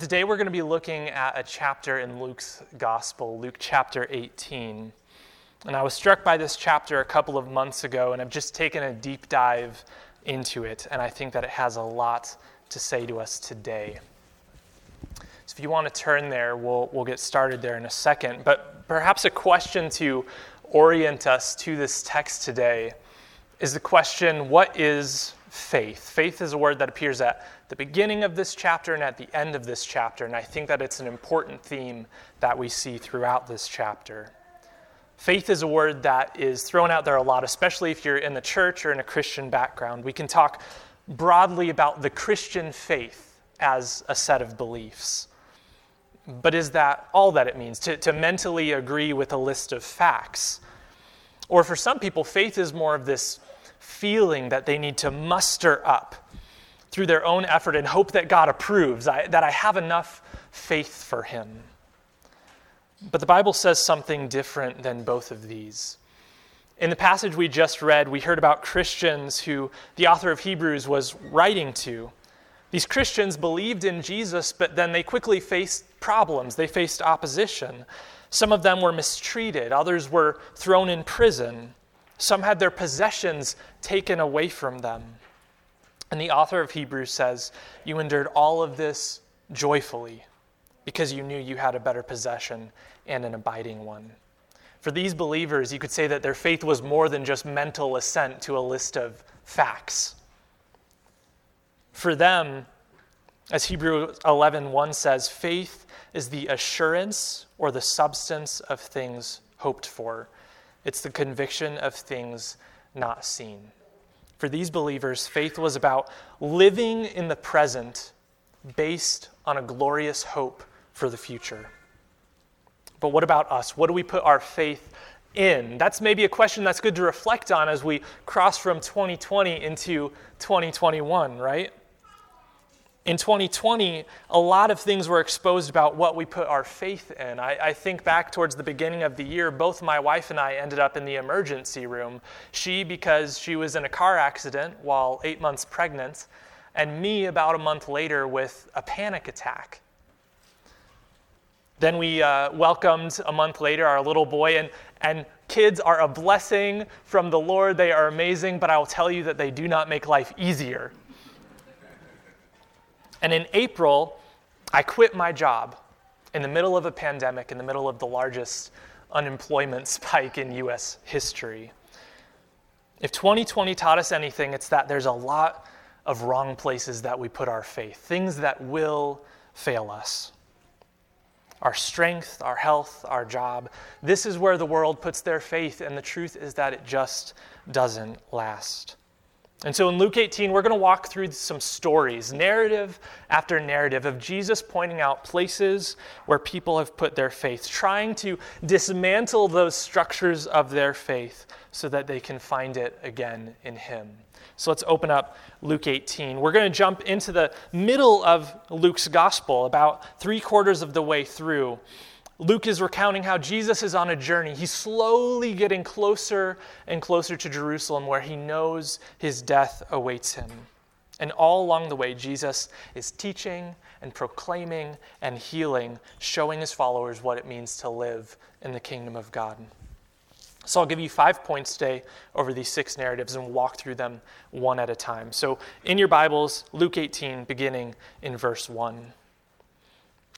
Today we're going to be looking at a chapter in Luke's Gospel, Luke chapter 18. And I was struck by this chapter a couple of months ago, and I've just taken a deep dive into it, and I think that it has a lot to say to us today. So if you want to turn there, we'll, we'll get started there in a second. But perhaps a question to orient us to this text today is the question what is faith? Faith is a word that appears at the beginning of this chapter and at the end of this chapter, and I think that it's an important theme that we see throughout this chapter. Faith is a word that is thrown out there a lot, especially if you're in the church or in a Christian background. We can talk broadly about the Christian faith as a set of beliefs. But is that all that it means? To, to mentally agree with a list of facts? Or for some people, faith is more of this feeling that they need to muster up through their own effort and hope that God approves, I, that I have enough faith for Him. But the Bible says something different than both of these. In the passage we just read, we heard about Christians who the author of Hebrews was writing to. These Christians believed in Jesus, but then they quickly faced problems. They faced opposition. Some of them were mistreated, others were thrown in prison, some had their possessions taken away from them. And the author of Hebrews says, You endured all of this joyfully because you knew you had a better possession and an abiding one. For these believers, you could say that their faith was more than just mental assent to a list of facts. For them, as Hebrews 11:1 says, faith is the assurance or the substance of things hoped for. It's the conviction of things not seen. For these believers, faith was about living in the present based on a glorious hope for the future. But what about us? What do we put our faith in? That's maybe a question that's good to reflect on as we cross from 2020 into 2021, right? In 2020, a lot of things were exposed about what we put our faith in. I, I, think back towards the beginning of the year, both my wife and I ended up in the emergency room. She, because she was in a car accident while eight months pregnant, and me about a month later with a panic attack. Then we uh, welcomed a month later our little boy, and, and kids are a blessing from the Lord. They are amazing, but I will tell you that they do not make life easier. And in April, I quit my job in the middle of a pandemic, in the middle of the largest unemployment spike in US history. If 2020 taught us anything, it's that there's a lot of wrong places that we put our faith, things that will fail us. Our strength, our health, our job. This is where the world puts their faith, and the truth is that it just doesn't last. And so in Luke 18, we're going to walk through some stories, narrative after narrative, of Jesus pointing out places where people have put their faith, trying to dismantle those structures of their faith so that they can find it again in Him. So let's open up Luke 18. We're going to jump into the middle of Luke's gospel, about three quarters of the way through. Luke is recounting how Jesus is on a journey. He's slowly getting closer and closer to Jerusalem, where he knows his death awaits him. And all along the way, Jesus is teaching and proclaiming and healing, showing his followers what it means to live in the kingdom of God. So I'll give you five points today over these six narratives and walk through them one at a time. So in your Bibles, Luke 18, beginning in verse 1.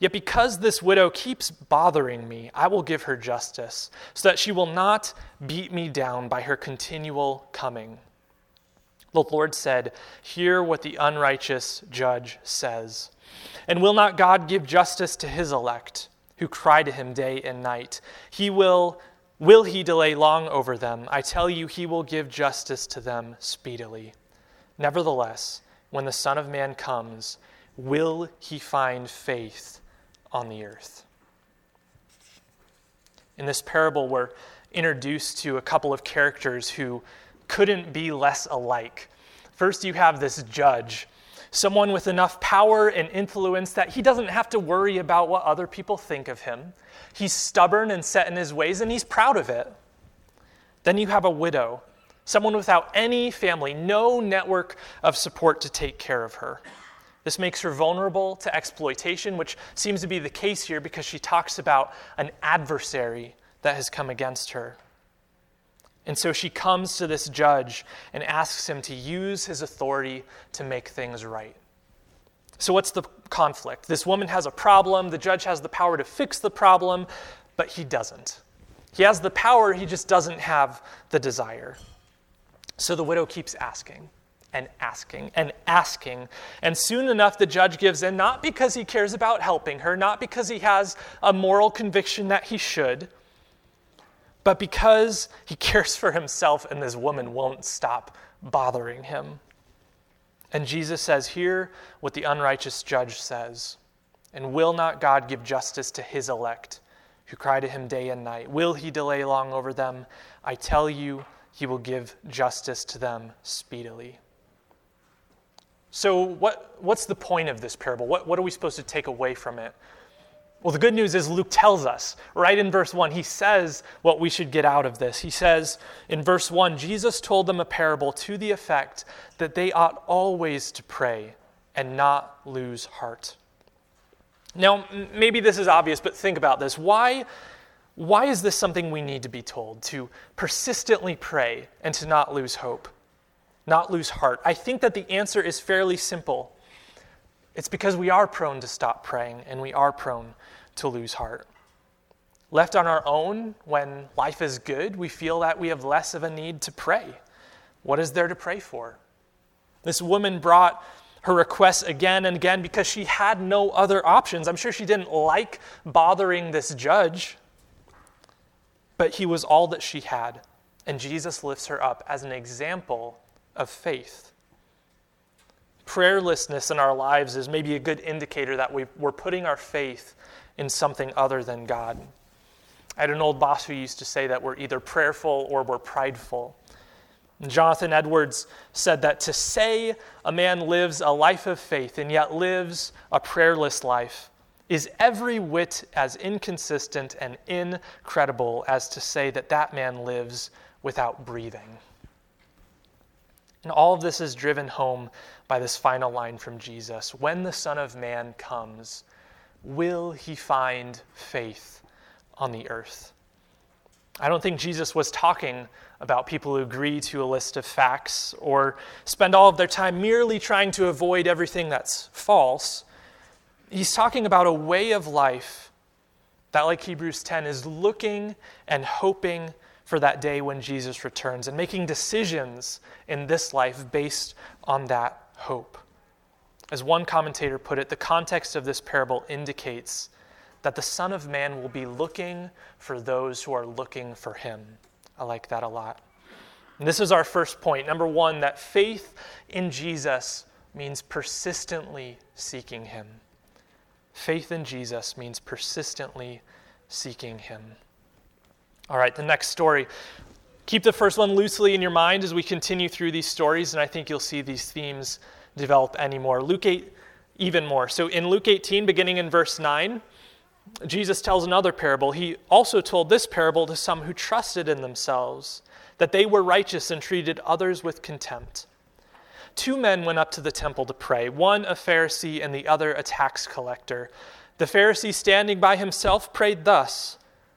Yet because this widow keeps bothering me, I will give her justice, so that she will not beat me down by her continual coming. The Lord said, Hear what the unrighteous judge says. And will not God give justice to his elect, who cry to him day and night? He will. Will he delay long over them? I tell you, he will give justice to them speedily. Nevertheless, when the Son of Man comes, will he find faith on the earth. In this parable, we're introduced to a couple of characters who couldn't be less alike. First, you have this judge, someone with enough power and influence that he doesn't have to worry about what other people think of him. He's stubborn and set in his ways, and he's proud of it. Then you have a widow, someone without any family, no network of support to take care of her. This makes her vulnerable to exploitation, which seems to be the case here because she talks about an adversary that has come against her. And so she comes to this judge and asks him to use his authority to make things right. So, what's the conflict? This woman has a problem. The judge has the power to fix the problem, but he doesn't. He has the power, he just doesn't have the desire. So the widow keeps asking and asking and asking. And soon enough, the judge gives in, not because he cares about helping her, not because he has a moral conviction that he should, but because he cares for himself and this woman won't stop bothering him. And Jesus says, Hear what the unrighteous judge says. And will not God give justice to his elect, who cry to him day and night? Will he delay long over them? I tell you, he will give justice to them speedily. So, what, what's the point of this parable? What, what are we supposed to take away from it? Well, the good news is Luke tells us right in verse 1. He says what we should get out of this. He says in verse 1 Jesus told them a parable to the effect that they ought always to pray and not lose heart. Now, maybe this is obvious, but think about this. Why, why is this something we need to be told? To persistently pray and to not lose hope, not lose heart? I think that the answer is fairly simple. It's because we are prone to stop praying and we are prone to lose heart. Left on our own, when life is good, we feel that we have less of a need to pray. What is there to pray for? This woman brought her requests again and again because she had no other options. I'm sure she didn't like bothering this judge, but he was all that she had. And Jesus lifts her up as an example of faith. Prayerlessness in our lives is maybe a good indicator that we, are putting our faith in something other than God. I had an old boss who used to say that we're either prayerful or we're prideful. And Jonathan Edwards said that to say a man lives a life of faith and yet lives a prayerless life is every whit as inconsistent and incredible as to say that that man lives without breathing. And all of this is driven home by this final line from Jesus When the Son of Man comes, will he find faith on the earth? I don't think Jesus was talking about people who agree to a list of facts or spend all of their time merely trying to avoid everything that's false. He's talking about a way of life that, like Hebrews 10, is looking and hoping for that day when Jesus returns and making decisions in this life based on that hope. As one commentator put it, the context of this parable indicates that the Son of Man will be looking for those who are looking for him. I like that a lot. And this is our first point. Number one, that faith in Jesus means persistently seeking him. Faith in Jesus means persistently seeking him. All right, the next story. Keep the first one loosely in your mind as we continue through these stories, and I think you'll see these themes develop anymore. Luke 8, even more. So in Luke 18, beginning in verse 9, Jesus tells another parable. He also told this parable to some who trusted in themselves that they were righteous and treated others with contempt. Two men went up to the temple to pray, one a Pharisee and the other a tax collector. The Pharisee, standing by himself, prayed thus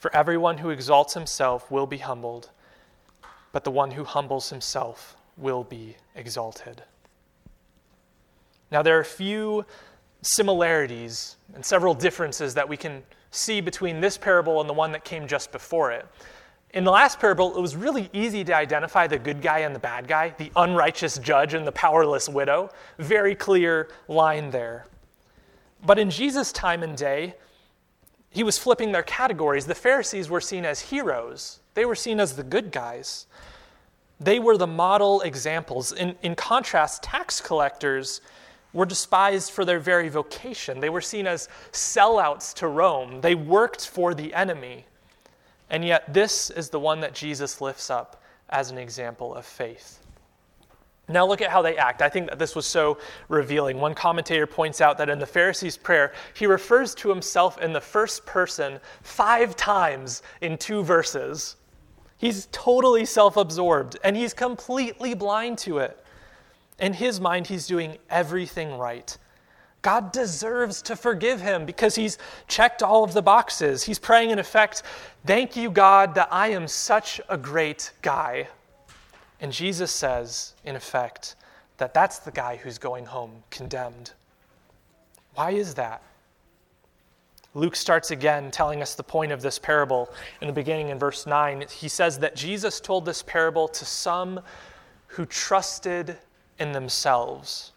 For everyone who exalts himself will be humbled, but the one who humbles himself will be exalted. Now, there are a few similarities and several differences that we can see between this parable and the one that came just before it. In the last parable, it was really easy to identify the good guy and the bad guy, the unrighteous judge and the powerless widow. Very clear line there. But in Jesus' time and day, he was flipping their categories. The Pharisees were seen as heroes, they were seen as the good guys. They were the model examples. In, in contrast, tax collectors were despised for their very vocation. They were seen as sellouts to Rome. They worked for the enemy. And yet, this is the one that Jesus lifts up as an example of faith. Now, look at how they act. I think that this was so revealing. One commentator points out that in the Pharisee's prayer, he refers to himself in the first person five times in two verses. He's totally self absorbed and he's completely blind to it. In his mind, he's doing everything right. God deserves to forgive him because he's checked all of the boxes. He's praying, in effect, Thank you, God, that I am such a great guy. And Jesus says, in effect, that that's the guy who's going home condemned. Why is that? Luke starts again telling us the point of this parable in the beginning in verse 9. He says that Jesus told this parable to some who trusted in themselves.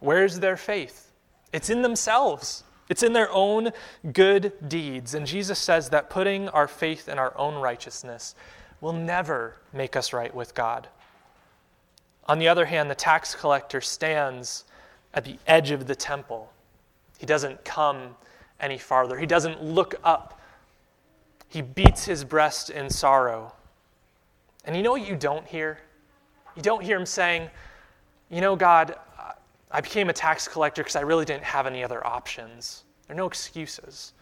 Where's their faith? It's in themselves. It's in their own good deeds. And Jesus says that putting our faith in our own righteousness will never make us right with God. On the other hand, the tax collector stands at the edge of the temple. He doesn't come any farther, he doesn't look up. He beats his breast in sorrow. And you know what you don't hear? You don't hear him saying, You know, God, I became a tax collector because I really didn't have any other options. There are no excuses.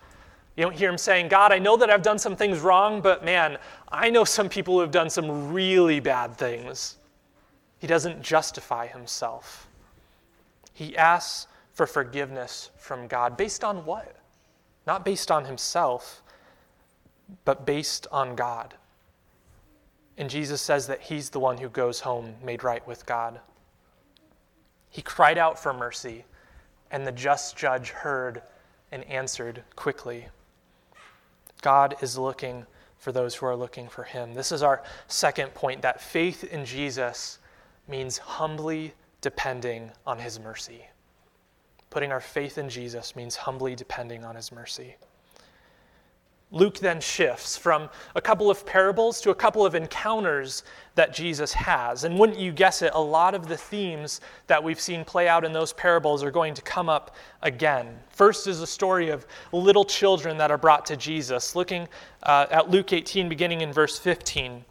You don't hear him saying, God, I know that I've done some things wrong, but man, I know some people who have done some really bad things. He doesn't justify himself. He asks for forgiveness from God. Based on what? Not based on himself, but based on God. And Jesus says that he's the one who goes home made right with God. He cried out for mercy, and the just judge heard and answered quickly. God is looking for those who are looking for him. This is our second point that faith in Jesus means humbly depending on his mercy. Putting our faith in Jesus means humbly depending on his mercy. Luke then shifts from a couple of parables to a couple of encounters that Jesus has. And wouldn't you guess it, a lot of the themes that we've seen play out in those parables are going to come up again. First is a story of little children that are brought to Jesus. Looking uh, at Luke 18, beginning in verse 15,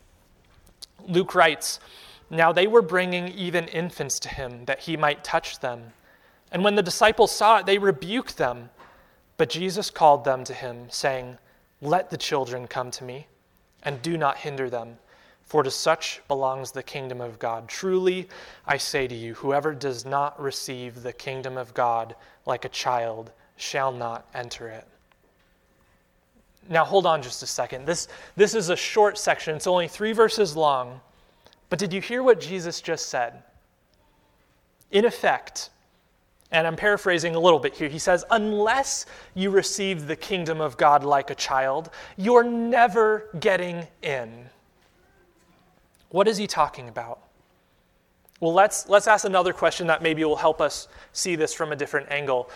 Luke writes, Now they were bringing even infants to him that he might touch them. And when the disciples saw it, they rebuked them. But Jesus called them to him, saying, let the children come to me, and do not hinder them, for to such belongs the kingdom of God. Truly, I say to you, whoever does not receive the kingdom of God like a child shall not enter it. Now, hold on just a second. This, this is a short section, it's only three verses long. But did you hear what Jesus just said? In effect, and I'm paraphrasing a little bit here. He says, Unless you receive the kingdom of God like a child, you're never getting in. What is he talking about? Well, let's, let's ask another question that maybe will help us see this from a different angle.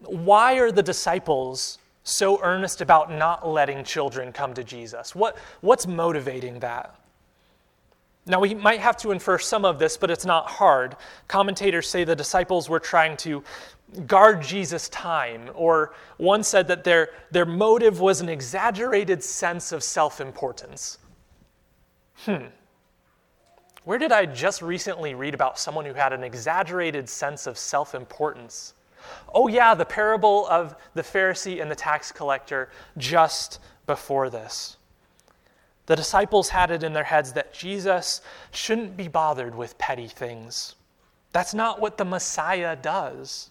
Why are the disciples so earnest about not letting children come to Jesus? What, what's motivating that? Now, we might have to infer some of this, but it's not hard. Commentators say the disciples were trying to guard Jesus' time, or one said that their, their motive was an exaggerated sense of self importance. Hmm. Where did I just recently read about someone who had an exaggerated sense of self importance? Oh, yeah, the parable of the Pharisee and the tax collector just before this. The disciples had it in their heads that Jesus shouldn't be bothered with petty things. That's not what the Messiah does.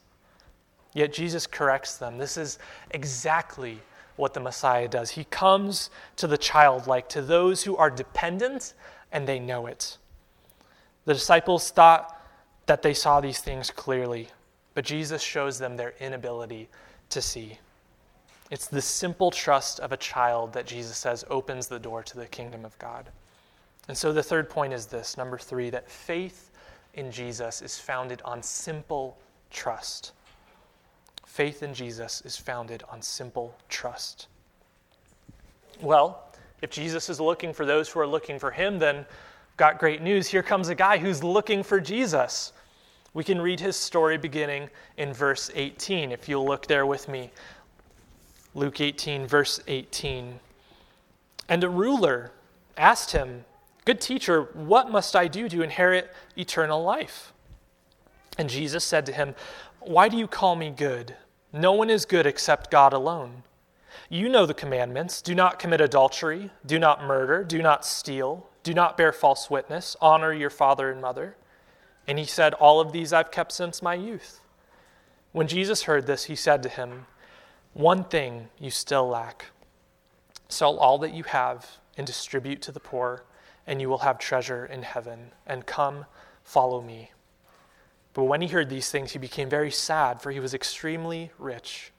Yet Jesus corrects them. This is exactly what the Messiah does. He comes to the childlike, to those who are dependent, and they know it. The disciples thought that they saw these things clearly, but Jesus shows them their inability to see. It's the simple trust of a child that Jesus says opens the door to the kingdom of God. And so the third point is this number three, that faith in Jesus is founded on simple trust. Faith in Jesus is founded on simple trust. Well, if Jesus is looking for those who are looking for him, then got great news. Here comes a guy who's looking for Jesus. We can read his story beginning in verse 18, if you'll look there with me. Luke 18, verse 18. And a ruler asked him, Good teacher, what must I do to inherit eternal life? And Jesus said to him, Why do you call me good? No one is good except God alone. You know the commandments do not commit adultery, do not murder, do not steal, do not bear false witness, honor your father and mother. And he said, All of these I've kept since my youth. When Jesus heard this, he said to him, One thing you still lack. Sell all that you have and distribute to the poor, and you will have treasure in heaven. And come, follow me. But when he heard these things, he became very sad, for he was extremely rich.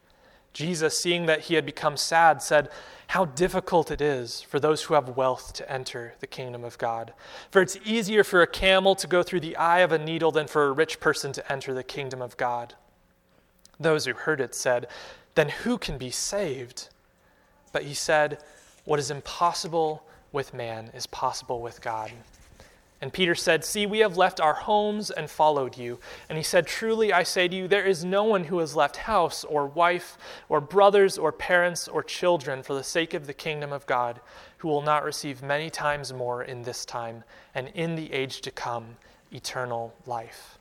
Jesus, seeing that he had become sad, said, How difficult it is for those who have wealth to enter the kingdom of God. For it's easier for a camel to go through the eye of a needle than for a rich person to enter the kingdom of God. Those who heard it said, Then who can be saved? But he said, What is impossible with man is possible with God. And Peter said, See, we have left our homes and followed you. And he said, Truly I say to you, there is no one who has left house or wife or brothers or parents or children for the sake of the kingdom of God who will not receive many times more in this time and in the age to come eternal life.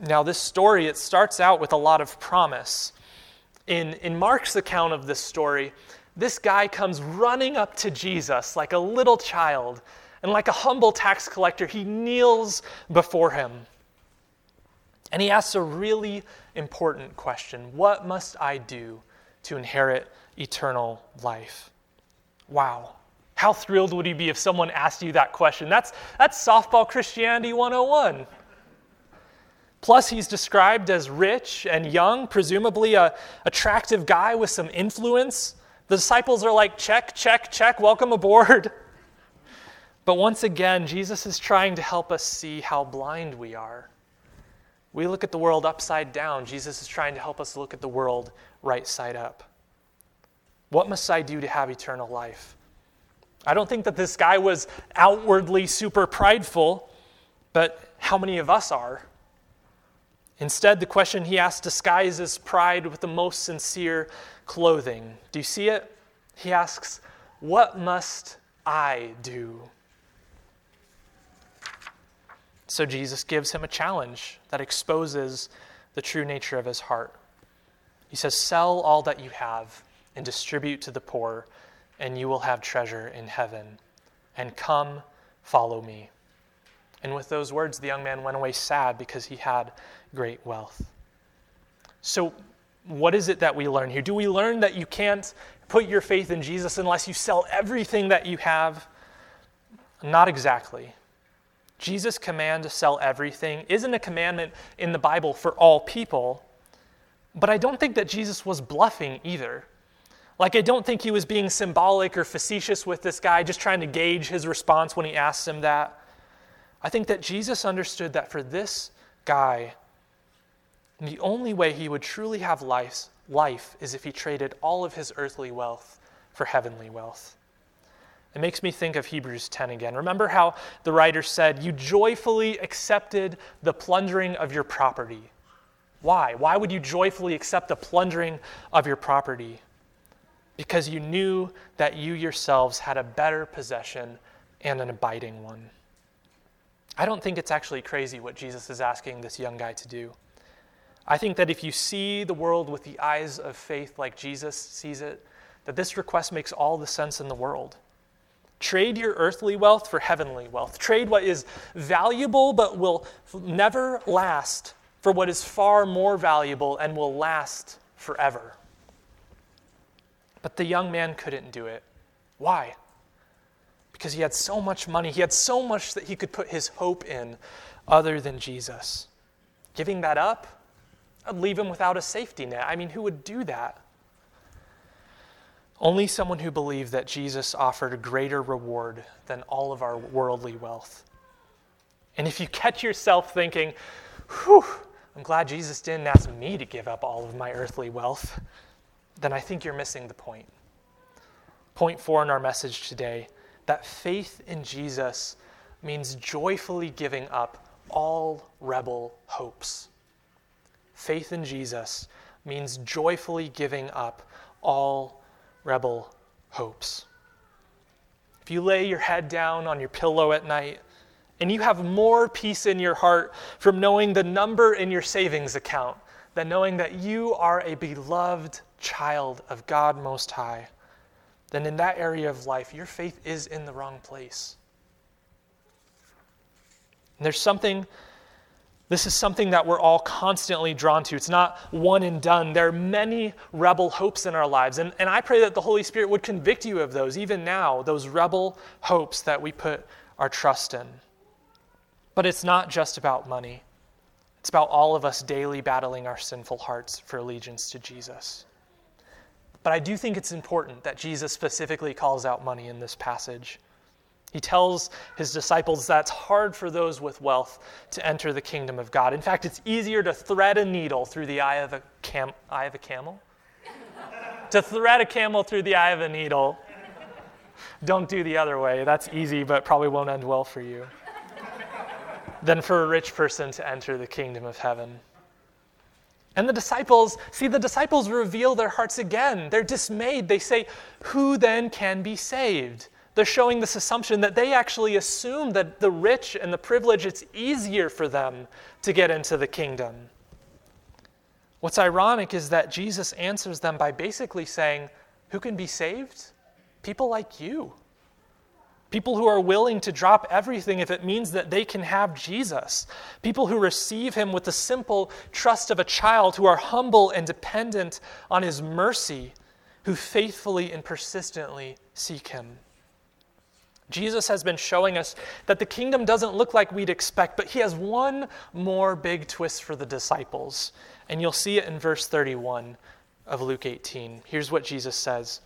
Now, this story, it starts out with a lot of promise. In, in Mark's account of this story, this guy comes running up to Jesus like a little child and like a humble tax collector, he kneels before him. And he asks a really important question What must I do to inherit eternal life? Wow. How thrilled would you be if someone asked you that question? That's, that's softball Christianity 101. Plus, he's described as rich and young, presumably a attractive guy with some influence. The disciples are like, check, check, check, welcome aboard. But once again, Jesus is trying to help us see how blind we are. We look at the world upside down. Jesus is trying to help us look at the world right side up. What must I do to have eternal life? I don't think that this guy was outwardly super prideful, but how many of us are? Instead, the question he asks disguises pride with the most sincere clothing. Do you see it? He asks, What must I do? So Jesus gives him a challenge that exposes the true nature of his heart. He says, Sell all that you have and distribute to the poor, and you will have treasure in heaven. And come, follow me. And with those words, the young man went away sad because he had great wealth. So, what is it that we learn here? Do we learn that you can't put your faith in Jesus unless you sell everything that you have? Not exactly. Jesus' command to sell everything isn't a commandment in the Bible for all people, but I don't think that Jesus was bluffing either. Like, I don't think he was being symbolic or facetious with this guy, just trying to gauge his response when he asked him that. I think that Jesus understood that for this guy, the only way he would truly have life, life is if he traded all of his earthly wealth for heavenly wealth. It makes me think of Hebrews 10 again. Remember how the writer said, You joyfully accepted the plundering of your property. Why? Why would you joyfully accept the plundering of your property? Because you knew that you yourselves had a better possession and an abiding one. I don't think it's actually crazy what Jesus is asking this young guy to do. I think that if you see the world with the eyes of faith like Jesus sees it, that this request makes all the sense in the world. Trade your earthly wealth for heavenly wealth. Trade what is valuable but will never last for what is far more valuable and will last forever. But the young man couldn't do it. Why? Because he had so much money, he had so much that he could put his hope in other than Jesus. Giving that up, I'd leave him without a safety net. I mean, who would do that? Only someone who believed that Jesus offered a greater reward than all of our worldly wealth. And if you catch yourself thinking, whew, I'm glad Jesus didn't ask me to give up all of my earthly wealth, then I think you're missing the point. Point four in our message today that faith in Jesus means joyfully giving up all rebel hopes. Faith in Jesus means joyfully giving up all rebel hopes. If you lay your head down on your pillow at night and you have more peace in your heart from knowing the number in your savings account than knowing that you are a beloved child of God Most High, then in that area of life, your faith is in the wrong place. And there's something this is something that we're all constantly drawn to. It's not one and done. There are many rebel hopes in our lives. And, and I pray that the Holy Spirit would convict you of those, even now, those rebel hopes that we put our trust in. But it's not just about money, it's about all of us daily battling our sinful hearts for allegiance to Jesus. But I do think it's important that Jesus specifically calls out money in this passage. He tells his disciples that it's hard for those with wealth to enter the kingdom of God. In fact, it's easier to thread a needle through the eye of a, cam- eye of a camel. to thread a camel through the eye of a needle. Don't do the other way. That's easy, but probably won't end well for you. than for a rich person to enter the kingdom of heaven. And the disciples, see, the disciples reveal their hearts again. They're dismayed. They say, Who then can be saved? they're showing this assumption that they actually assume that the rich and the privileged, it's easier for them to get into the kingdom. What's ironic is that Jesus answers them by basically saying, Who can be saved? People like you. People who are willing to drop everything if it means that they can have Jesus. People who receive him with the simple trust of a child, who are humble and dependent on his mercy, who faithfully and persistently seek him. Jesus has been showing us that the kingdom doesn't look like we'd expect, but he has one more big twist for the disciples. And you'll see it in verse 31 of Luke 18. Here's what Jesus says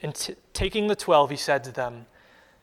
In t- taking the twelve, he said to them,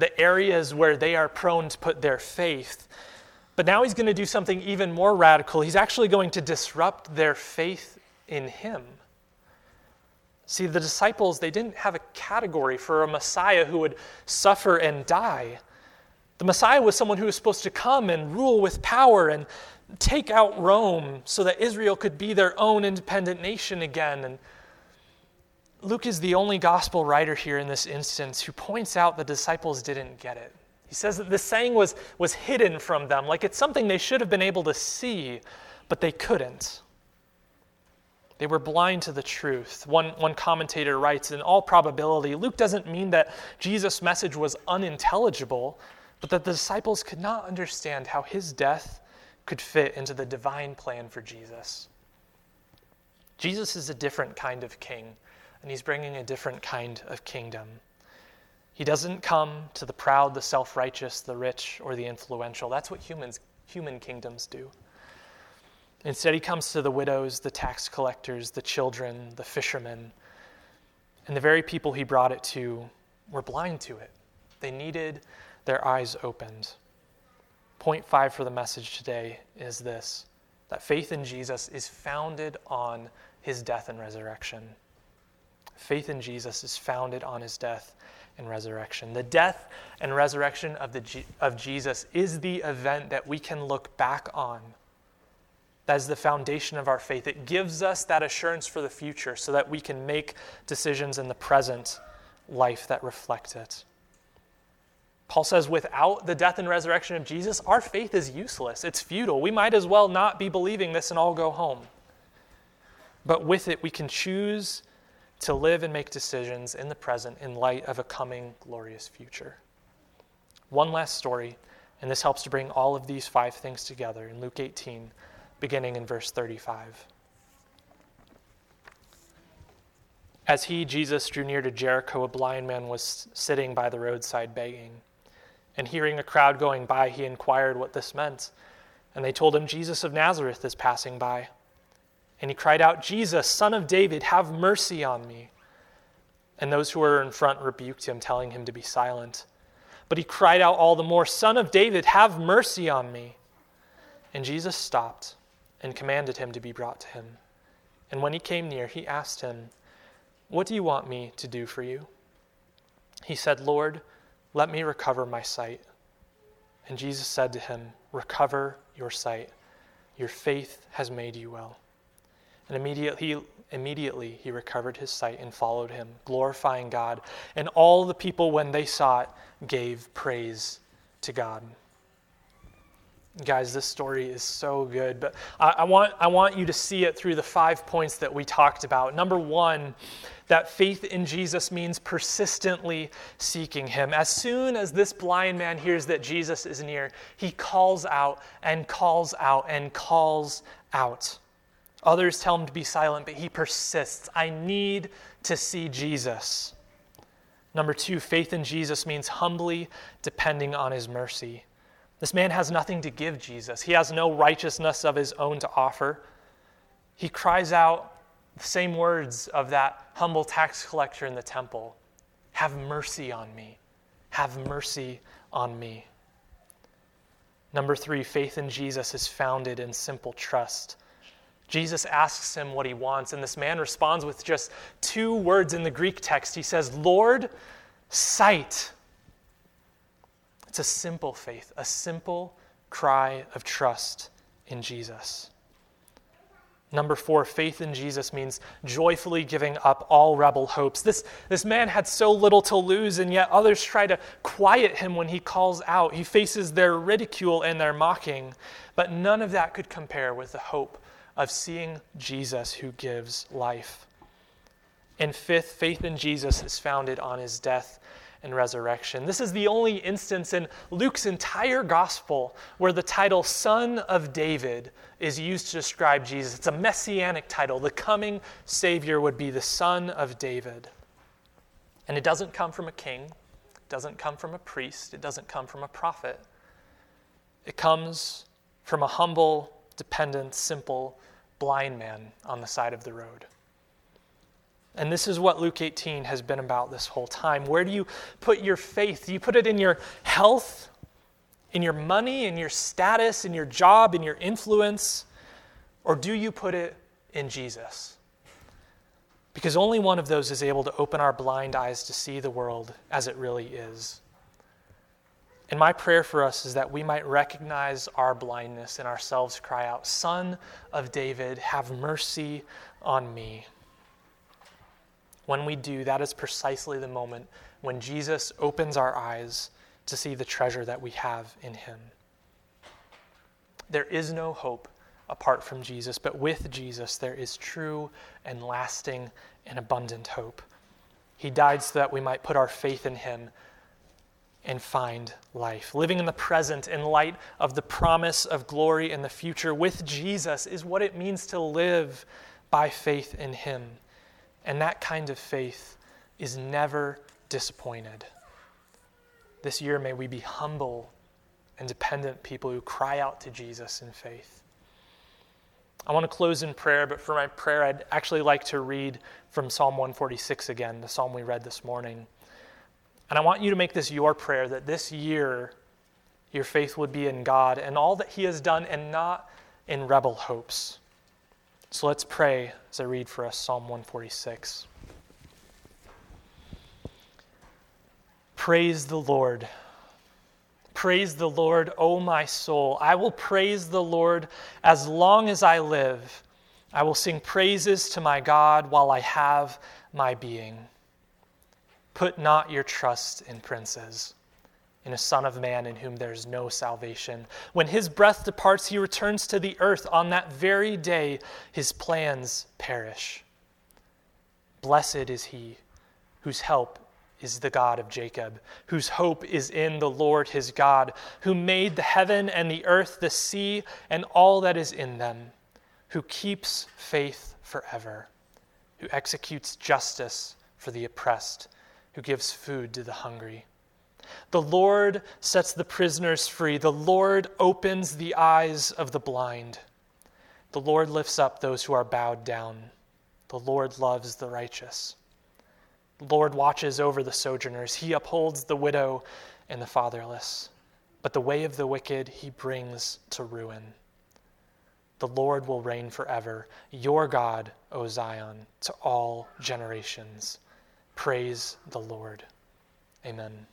the areas where they are prone to put their faith but now he's going to do something even more radical. He's actually going to disrupt their faith in him. See, the disciples, they didn't have a category for a Messiah who would suffer and die. The Messiah was someone who was supposed to come and rule with power and take out Rome so that Israel could be their own independent nation again. And Luke is the only gospel writer here in this instance who points out the disciples didn't get it. He says that this saying was, was hidden from them, like it's something they should have been able to see, but they couldn't. They were blind to the truth. One, one commentator writes In all probability, Luke doesn't mean that Jesus' message was unintelligible, but that the disciples could not understand how his death could fit into the divine plan for Jesus. Jesus is a different kind of king, and he's bringing a different kind of kingdom. He doesn't come to the proud, the self righteous, the rich, or the influential. That's what humans, human kingdoms do. Instead, he comes to the widows, the tax collectors, the children, the fishermen. And the very people he brought it to were blind to it. They needed their eyes opened. Point five for the message today is this that faith in Jesus is founded on his death and resurrection. Faith in Jesus is founded on his death and resurrection. The death and resurrection of, the, of Jesus is the event that we can look back on. That is the foundation of our faith. It gives us that assurance for the future so that we can make decisions in the present life that reflect it. Paul says, without the death and resurrection of Jesus, our faith is useless. It's futile. We might as well not be believing this and all go home. But with it, we can choose to live and make decisions in the present in light of a coming glorious future. One last story, and this helps to bring all of these five things together in Luke 18, beginning in verse 35. As he, Jesus, drew near to Jericho, a blind man was sitting by the roadside begging. And hearing a crowd going by, he inquired what this meant. And they told him, Jesus of Nazareth is passing by. And he cried out, Jesus, son of David, have mercy on me. And those who were in front rebuked him, telling him to be silent. But he cried out all the more, Son of David, have mercy on me. And Jesus stopped and commanded him to be brought to him. And when he came near, he asked him, What do you want me to do for you? He said, Lord, let me recover my sight. And Jesus said to him, Recover your sight. Your faith has made you well. And immediately, immediately he recovered his sight and followed him, glorifying God. And all the people, when they saw it, gave praise to God. Guys, this story is so good, but I, I, want, I want you to see it through the five points that we talked about. Number one, that faith in Jesus means persistently seeking Him. As soon as this blind man hears that Jesus is near, he calls out and calls out and calls out. Others tell him to be silent, but he persists. I need to see Jesus. Number two, faith in Jesus means humbly depending on his mercy. This man has nothing to give Jesus, he has no righteousness of his own to offer. He cries out the same words of that humble tax collector in the temple Have mercy on me. Have mercy on me. Number three, faith in Jesus is founded in simple trust. Jesus asks him what he wants, and this man responds with just two words in the Greek text. He says, Lord, sight. It's a simple faith, a simple cry of trust in Jesus. Number four, faith in Jesus means joyfully giving up all rebel hopes. This, this man had so little to lose, and yet others try to quiet him when he calls out. He faces their ridicule and their mocking, but none of that could compare with the hope of seeing Jesus who gives life. And fifth, faith in Jesus is founded on his death and resurrection. This is the only instance in Luke's entire gospel where the title Son of David is used to describe Jesus. It's a messianic title. The coming Savior would be the Son of David. And it doesn't come from a king, it doesn't come from a priest, it doesn't come from a prophet. It comes from a humble, dependent, simple blind man on the side of the road. And this is what Luke 18 has been about this whole time. Where do you put your faith? Do you put it in your health, in your money, in your status, in your job, in your influence? Or do you put it in Jesus? Because only one of those is able to open our blind eyes to see the world as it really is. And my prayer for us is that we might recognize our blindness and ourselves cry out, Son of David, have mercy on me. When we do, that is precisely the moment when Jesus opens our eyes to see the treasure that we have in him. There is no hope apart from Jesus, but with Jesus, there is true and lasting and abundant hope. He died so that we might put our faith in him and find life. Living in the present in light of the promise of glory in the future with Jesus is what it means to live by faith in Him. And that kind of faith is never disappointed. This year, may we be humble and dependent people who cry out to Jesus in faith. I want to close in prayer, but for my prayer, I'd actually like to read from Psalm 146 again, the psalm we read this morning. And I want you to make this your prayer that this year your faith would be in God and all that He has done and not in rebel hopes. So let's pray as I read for us Psalm 146. Praise the Lord. Praise the Lord, O my soul. I will praise the Lord as long as I live. I will sing praises to my God while I have my being. Put not your trust in princes, in a Son of Man in whom there is no salvation. When his breath departs, he returns to the earth. On that very day, his plans perish. Blessed is he whose help is the God of Jacob, whose hope is in the Lord his God, who made the heaven and the earth, the sea, and all that is in them, who keeps faith forever, who executes justice for the oppressed, who gives food to the hungry. The Lord sets the prisoners free. The Lord opens the eyes of the blind. The Lord lifts up those who are bowed down. The Lord loves the righteous. The Lord watches over the sojourners. He upholds the widow and the fatherless. But the way of the wicked he brings to ruin. The Lord will reign forever, your God, O Zion, to all generations. Praise the Lord. Amen.